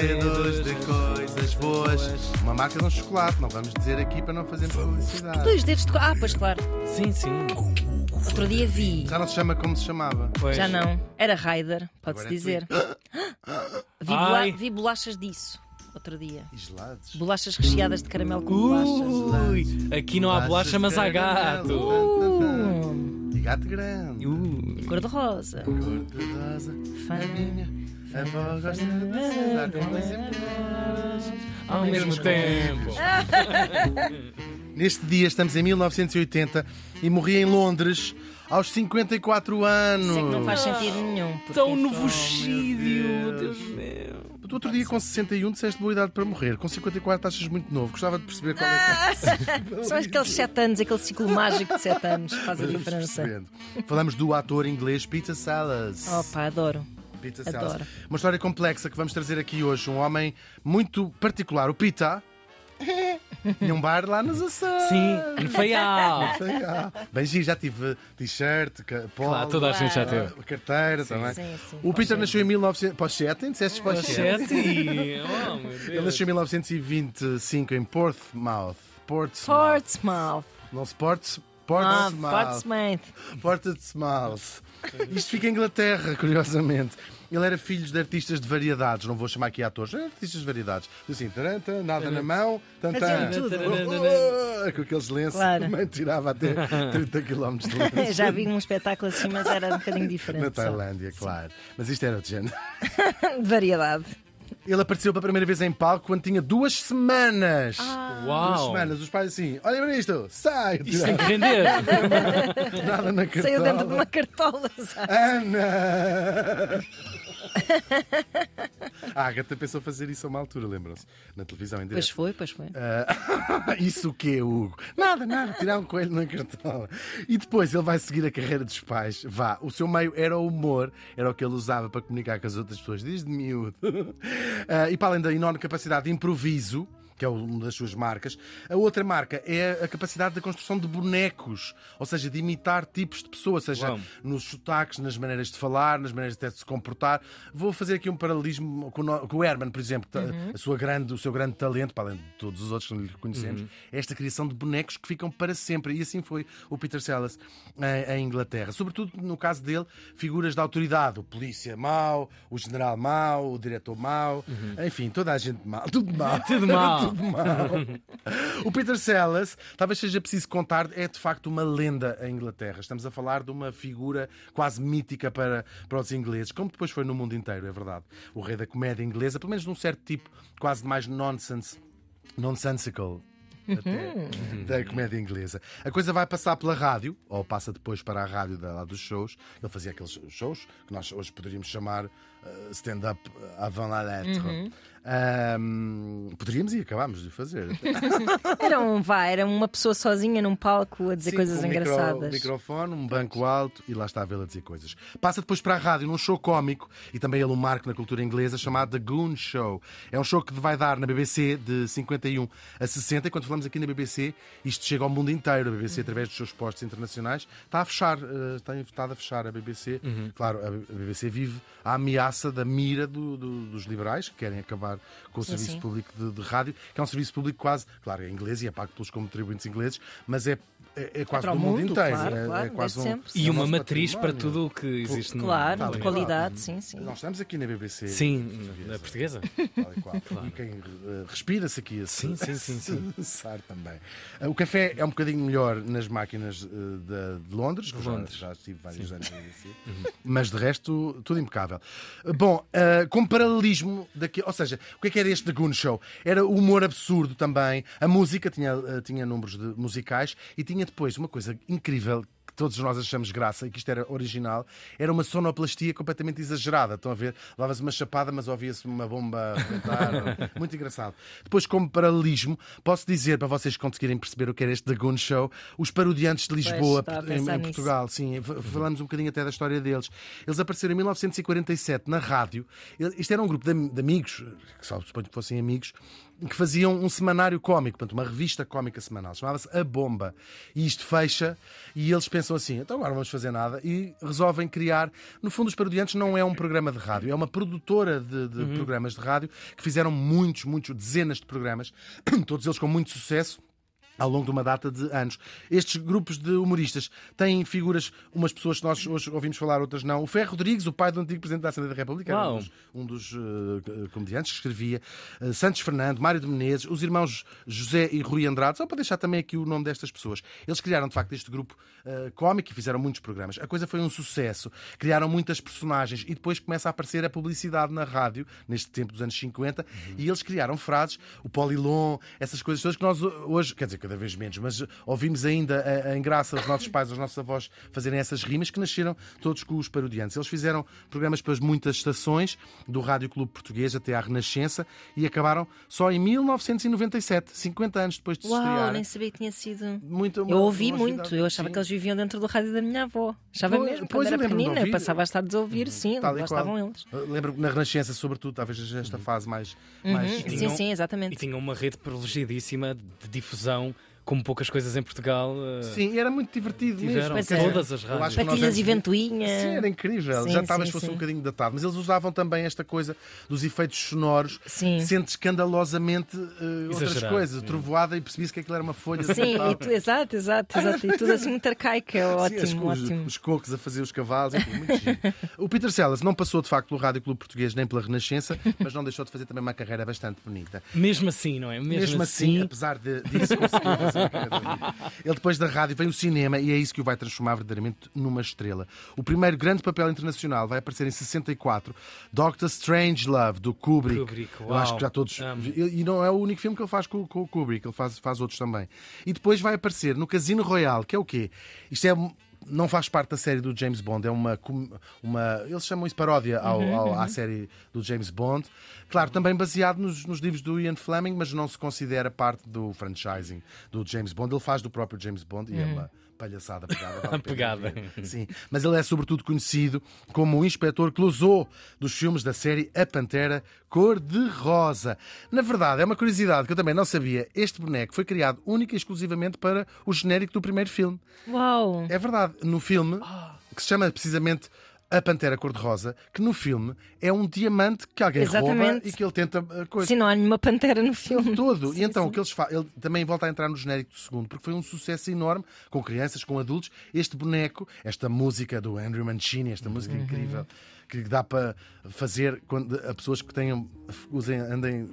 dedos de coisas boas. Uma marca de um chocolate, não vamos dizer aqui para não fazermos publicidade. Dois dedos de. co- Ah, pois claro. Sim, sim. Outro dia vi. Já não se chama como se chamava. Pois. Já não. Era Raider, pode-se Agora é dizer. Vi, bola- Ai. vi bolachas disso. Outro dia. E gelados. Bolachas recheadas de caramelo com bolachas. Ui, aqui não há bolacha, mas há gato. Uh, E gato grande. Ui. Cor-de-rosa. Cor-de-rosa. Fã. A minha avó gosta de passear com as embalagens. Ao mesmo tempo. Neste dia estamos em 1980 e morri em Londres aos 54 anos. Sei que não faz sentido nenhum. Tão no foi- vestido. Deus. Deus meu. Tu outro dia com 61 disseste boa idade para morrer. Com 54 achas muito novo. Gostava de perceber qual é que é. São aqueles 7 anos, aquele ciclo mágico de 7 anos que faz a diferença. percebendo. Falamos do ator inglês Peter Sellers. Opa, adoro. Peter adoro. Uma história complexa que vamos trazer aqui hoje. Um homem muito particular, o Pita. Num bar lá nos Açores. Sim, no feial. Foi. Bem, giro, já tive t-shirt, polo, Claro, toda a gente já teve. ah, carteira também. Sim, sim. O Peter nasceu em 1900. Pochete, disseste pochete? Pochete. Oh, Ele nasceu em 1925 em Portsmouth. Portsmouth. Portsmouth. Não Sports. Ah, Portsmouth. Portsmouth. Portsmouth. Isto fica em Inglaterra, curiosamente. Ele era filho de artistas de variedades, não vou chamar aqui atores, era artistas de variedades. Assim, taranta, nada na mão, tantã. Faziam tudo. Oh, oh, Com aqueles lenços, Claro. também tirava até 30 km de lenço. Já vi um espetáculo assim, mas era um bocadinho diferente. Na. Tailândia, claro. Mas isto era de género. De variedade. Ele apareceu pela primeira vez em palco quando tinha duas semanas. Ah. Duas Uau. semanas. Os pais assim: olha para isto, sai! Isto tem que render. Nada na cartola. Saiu dentro de uma cartola. sabe? Ana! A Agatha pensou fazer isso a uma altura, lembram-se? Na televisão em Pois direto. foi, pois foi. Ah, isso o quê, Hugo? Nada, nada, tirar um coelho na cartola. E depois ele vai seguir a carreira dos pais. Vá, o seu meio era o humor, era o que ele usava para comunicar com as outras pessoas desde miúdo. Ah, e para além da enorme capacidade de improviso, que é uma das suas marcas, a outra marca é a capacidade da construção de bonecos, ou seja, de imitar tipos de pessoas, seja Uau. nos sotaques, nas maneiras de falar, nas maneiras até de se comportar. Vou fazer aqui um paralelismo com o, Herman, por exemplo, que Uhum. a sua grande, o seu grande talento, para além de todos os outros que lhe conhecemos, é esta criação de bonecos que ficam para sempre. E assim foi o Peter Sellers em, em Inglaterra. Sobretudo no caso dele, figuras da autoridade, o polícia mau, o general mau, o diretor mau, enfim, toda a gente mau, tudo mau. Tudo mau. tudo mau. o Peter Sellers, talvez seja preciso contar, é de facto uma lenda em Inglaterra. Estamos a falar de uma figura quase mítica para, para os ingleses, como depois foi no mundo inteiro, é verdade. O rei da comédia inglesa, pelo menos num certo tipo, quase mais nonsense, nonsensical. Até, da comédia inglesa. A coisa vai passar pela rádio, ou passa depois para a rádio da, lá dos shows. Ele fazia aqueles shows que nós hoje poderíamos chamar stand-up avant la lettre. Ahm, poderíamos e acabámos de fazer. Era um vá, era uma pessoa sozinha num palco a dizer Sim, coisas um micro- engraçadas. microfone, um banco alto e lá está a vê-la dizer coisas. Passa depois para a rádio num show cómico e também ele um marco na cultura inglesa chamado The Goon Show. É um show que vai dar na BBC de 51 a 60 e quando falamos aqui na BBC, isto chega ao mundo inteiro. A BBC, através dos seus postos internacionais, está a fechar, eh, está a fechar a BBC. Claro, a BBC vive a ameaça da mira do- do- dos liberais que querem acabar com o Sim, serviço sim. público de, de rádio, que é um serviço público quase, claro, é inglês e é pago pelos contribuintes ingleses, mas é, é, é quase o do mundo, mundo, inteiro. claro, é, claro, é quase desde um, sempre, E é uma nosso matriz para tudo o que existe no. Claro, de qualidade, qual. sim, sim. Nós estamos aqui na BBC. Sim, na portuguesa. Tal e qual. E quem eh, respira-se aqui esse, Sim, sim, sim, sim. esse ar também. Eh, O café é um bocadinho melhor nas máquinas eh, de, de Londres, que eu já- Londres. Já, estive vários anos na BBC, mas de resto, tudo impecável. Bom, eh, com paralelismo daqui, ou seja, o que é que era este The Goon Show? Era o humor absurdo também, a música tinha, eh, tinha números de- musicais e tinha depois uma coisa incrível todos nós achamos graça e que isto era original, era uma sonoplastia completamente exagerada. Estão a ver? Levava-se uma chapada, mas ouvia-se uma bomba rebentar. Muito engraçado. Depois, como paralelismo, posso dizer para vocês conseguirem perceber o que era este The Goon Show, os parodiantes de Lisboa, a em, em nisso. Portugal. Sim, falamos um bocadinho até da história deles. Eles apareceram em 1947 na rádio. Isto era um grupo de, de amigos, que só suponho que fossem amigos, que faziam um semanário cómico, portanto, uma revista cómica semanal. Chamava-se A Bomba. E isto fecha, e eles pensaram pensam assim, então agora vamos fazer nada. E resolvem criar. No fundo, os Parodiantes não é um programa de rádio, é uma produtora de, de programas de rádio que fizeram muitos, muitos, dezenas de programas, todos eles com muito sucesso ao longo de uma data de anos. Estes grupos de humoristas têm figuras, umas pessoas que nós hoje ouvimos falar, outras não. O Ferro Rodrigues, o pai do antigo Presidente da Assembleia da República, era um dos, um dos, eh, comediantes que escrevia. Eh, Santos Fernando, Mário de Menezes, os irmãos José e Rui Andrade, só para deixar também aqui o nome destas pessoas. Eles criaram, de facto, este grupo eh, cómico e fizeram muitos programas. A coisa foi um sucesso. Criaram muitas personagens e depois começa a aparecer a publicidade na rádio, neste tempo dos anos 50, e eles criaram frases, o polilon, essas coisas todas que nós hoje, quer dizer, cada vez menos, mas ouvimos ainda a, a engraça os nossos pais, os nossos avós fazerem essas rimas que nasceram todos com os parodiantes. Eles fizeram programas para muitas estações, do Rádio Clube Português até à Renascença, e acabaram só em 1997, 50 anos depois de se Uau, estrearem. nem sabia que tinha sido. Muito, Eu ouvi muito, eu achava Sim. que eles viviam dentro do rádio da minha avó. Achava Pois- mesmo, pois quando era pequenina, passava as tardes a ouvir, sim, Tal e lá estavam eles. Lembro que na Renascença, sobretudo, talvez esta fase mais. mais Uhum, Sim, tinham- sim, E exatamente. tinha uma rede privilegiadíssima de difusão, como poucas coisas em Portugal. eh, Sim, era muito divertido Tiveram mesmo. É. todas as rádios. que nós Patilhas e ventoinha. Sim, era incrível. Sim, Já talvez sim, fosse sim. um bocadinho datado, mas eles usavam também esta coisa dos efeitos sonoros, Sim. sendo escandalosamente eh, outras coisas. sim. Trovoada e percebi-se que aquilo era uma folha. de Sim, e tu- exato, exato, exato. E tudo assim muito arcaico, é Sim, as- ótimo, os, ótimo. os cocos a fazer os cavalos, enfim, muito giro. O Peter Sellers não passou de facto pelo Rádio Clube Português nem pela Renascença, mas não deixou de fazer também uma carreira bastante bonita. Mesmo assim, não é? Mesmo, Mesmo assim, apesar de, disso, conseguiu bonita. Ele depois da rádio vem o cinema e é isso que o vai transformar verdadeiramente numa estrela. O primeiro grande papel internacional vai aparecer em 64, Doctor Strange Love, do Kubrick. Kubrick, Eu acho que já todos. E não é o único filme que ele faz com, com o Kubrick, ele faz, faz outros também. E depois vai aparecer no Casino Royale, que é o quê? Isto é. Não faz parte da série do James Bond, é uma. uma eles chamam isso paródia ao- ao- à série do James Bond. Claro, também baseado nos, nos livros do Ian Fleming, mas não se considera parte do franchising do James Bond. Ele faz do próprio James Bond e é uma palhaçada pegada. vale Pegada. Sim, mas ele é sobretudo conhecido como o inspetor Clouseau dos filmes da série A Pantera Cor-de-Rosa. Na verdade, é uma curiosidade que eu também não sabia. Este boneco foi criado única e exclusivamente para o genérico do primeiro filme. Uau! É verdade, no filme, que se chama precisamente A Pantera Cor-de-Rosa, que no filme é um diamante que alguém rouba Exatamente. e que ele tenta uh, coisa. Sim, não há nenhuma pantera no filme. Todo. Sim, e então sim. o que eles fazem, ele também volta a entrar no genérico do segundo, porque foi um sucesso enorme com crianças, com adultos. Este boneco, esta música do Andrew Mancini, esta música Uhum. incrível, que dá para fazer quando a pessoas que tenham, usem, andem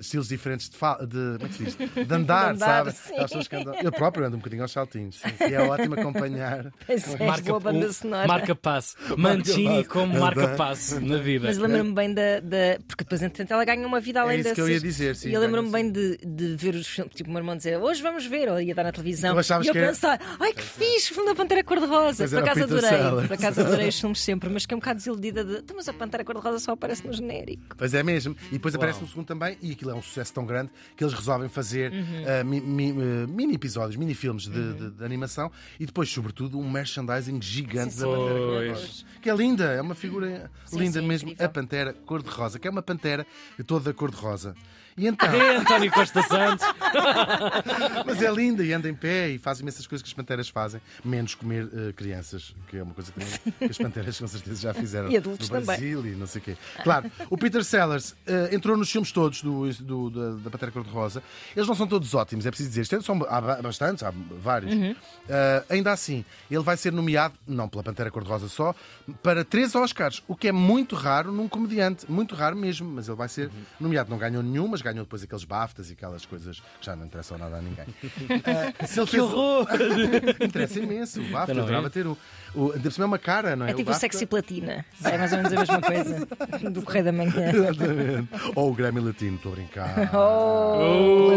estilos diferentes de, fa- de, como é que se diz? de andar, De andar, sabe? que andam- eu próprio ando um bocadinho aos saltinhos. E é ótimo acompanhar. É, boa banda sonora. marca passo. Mancini como marca passo na vida. Mas lembro-me bem da, da- Porque depois, entretanto, ela ganha uma vida além É isso dessas. que eu ia dizer, sim, E eu lembro-me bem de, de ver os filmes. Tipo, o meu irmão dizer hoje vamos ver, ou ia dar na televisão. E achavas e eu que era- pensar, ai que fixe, o filme da Pantera Cor-de-Rosa. Por acaso Peter adorei. Por acaso adorei os filmes sempre, mas fiquei um bocado desiludida de. "Então, Mas a Pantera Cor-de-Rosa só aparece no genérico. Pois é mesmo. E depois Uau. aparece no segundo também, e aquilo é um sucesso tão grande que eles resolvem fazer Uhum. ah, mi- mi- ah, mini episódios, mini filmes de, de- de animação e depois, sobretudo, um merchandising gigante da Pantera. Cor-de-Rosa. Que é linda, é uma figura Sim, linda sim, mesmo. incrível. A Pantera cor-de-rosa, que é uma pantera toda cor-de-rosa. E então, É António Costa Santos. mas é linda e anda em pé e faz imensas coisas que as panteras fazem, menos comer eh, crianças, que é uma coisa que, também- que as panteras com certeza já fizeram E adultos no também. Brasil e não sei o quê. Claro, o Peter Sellers eh, entrou nos filmes todos do, do- da, da Pantera Cor-de-Rosa. Eles não são todos ótimos, é preciso dizer. Isto é- São, há ba- bastantes, há vários. Uhum. Eh, ainda assim, ele vai ser nomeado, não pela Pantera Cor-de-Rosa só, para três Oscars, o que é muito raro num comediante. Muito raro mesmo, mas ele vai ser Uhum. nomeado. Não ganhou nenhum, mas ganhou depois aqueles BAFTAs e aquelas coisas que já não interessam nada a ninguém. Eh, se ele Que fez- horror! Interessa imenso. O BAFTA, Não eu é? adorava ter um. O, ainda por cima é uma cara, não é? É tipo o BAFTA- sexy platina. É mais ou menos a mesma coisa. Do Correio da Manhã. Exatamente. Ou o Grammy Latino, estou a brincar. Oh!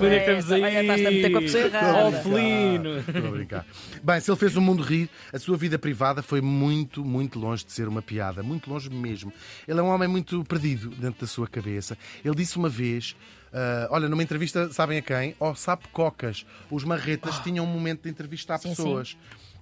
Onde é que estamos aí? estás a meter com a pessoa errada. Ó, felino. Estou a brincar. Bem, se ele fez o mundo rir, a sua vida privada foi muito, muito longe de ser uma piada. Muito longe mesmo. Ele é um homem muito perdido dentro da sua cabeça. Ele disse uma vez. ah, olha, numa entrevista, sabem a quem? Ao Sapo Cocas. Os marretas tinham um momento de entrevistar Sim, pessoas.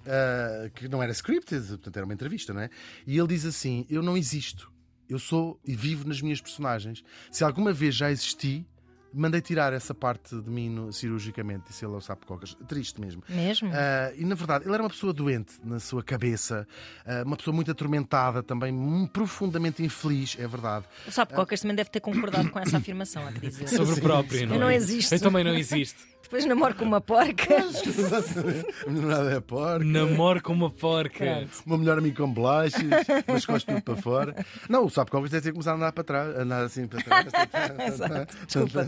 ah, que não era scripted, portanto era uma entrevista, não é? E ele diz assim: Eu não existo. Eu sou e vivo nas minhas personagens. Se alguma vez já existi, mandei tirar essa parte de mim no- cirurgicamente, disse ele ao sapo cocas. Triste mesmo. Mesmo? Ah, e na verdade, ele era uma pessoa doente na sua cabeça, ah, uma pessoa muito atormentada, também hum, profundamente infeliz, é verdade. O Sapo Cocas também deve ter concordado com essa afirmação, que dizer. Sobre o próprio, não Eu não é? existo. Eu também não existo. Depois namoro com uma porca. a minha namorada é porca. Namoro com uma porca. Pronto. Uma melhor amigo com bolachas, mas cospe tudo para fora. Não, o sapo cocas deve ter começado a andar para trás, andar assim para trás. Exato. Desculpa,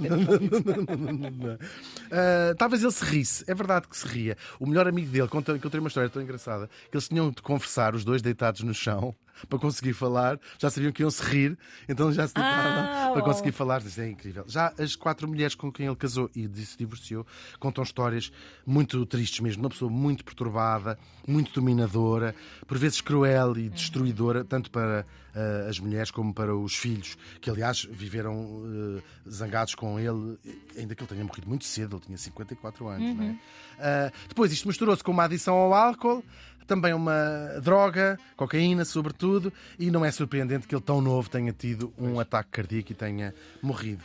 Ah, talvez ele se risse, é verdade que se ria. O melhor amigo dele, conta, encontrei uma história tão engraçada, que eles tinham de conversar, os dois deitados no chão, para conseguir falar, já sabiam que iam se rir, então já se deitavam Ah, para oh. conseguir falar. Isto é incrível. Já as quatro mulheres com quem ele casou e se divorciou contam histórias muito tristes mesmo. Uma pessoa muito perturbada, muito dominadora, por vezes cruel e destruidora, tanto para ah, as mulheres como para os filhos, que aliás viveram ah, zangados com ele, ainda que ele tenha morrido muito cedo, ele tinha 54 anos. não é? Ah, depois, isto misturou-se com uma adição ao álcool. Também uma droga, cocaína, sobretudo, e não é surpreendente que ele, tão novo, tenha tido um ataque cardíaco e tenha morrido.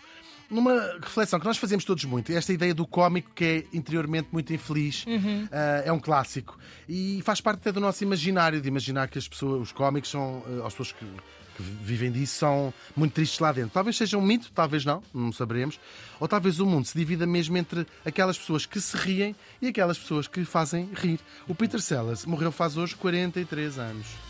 Numa reflexão que nós fazemos todos muito, esta ideia do cómico que é interiormente muito infeliz ah, é um clássico. E faz parte até do nosso imaginário, de imaginar que as pessoas, os cómicos são ah, as pessoas que, que vivem disso são muito tristes lá dentro. Talvez seja um mito, talvez não, não saberemos. Ou talvez o mundo se divida mesmo entre aquelas pessoas que se riem e aquelas pessoas que fazem rir. O Peter Sellers morreu faz hoje 43 anos.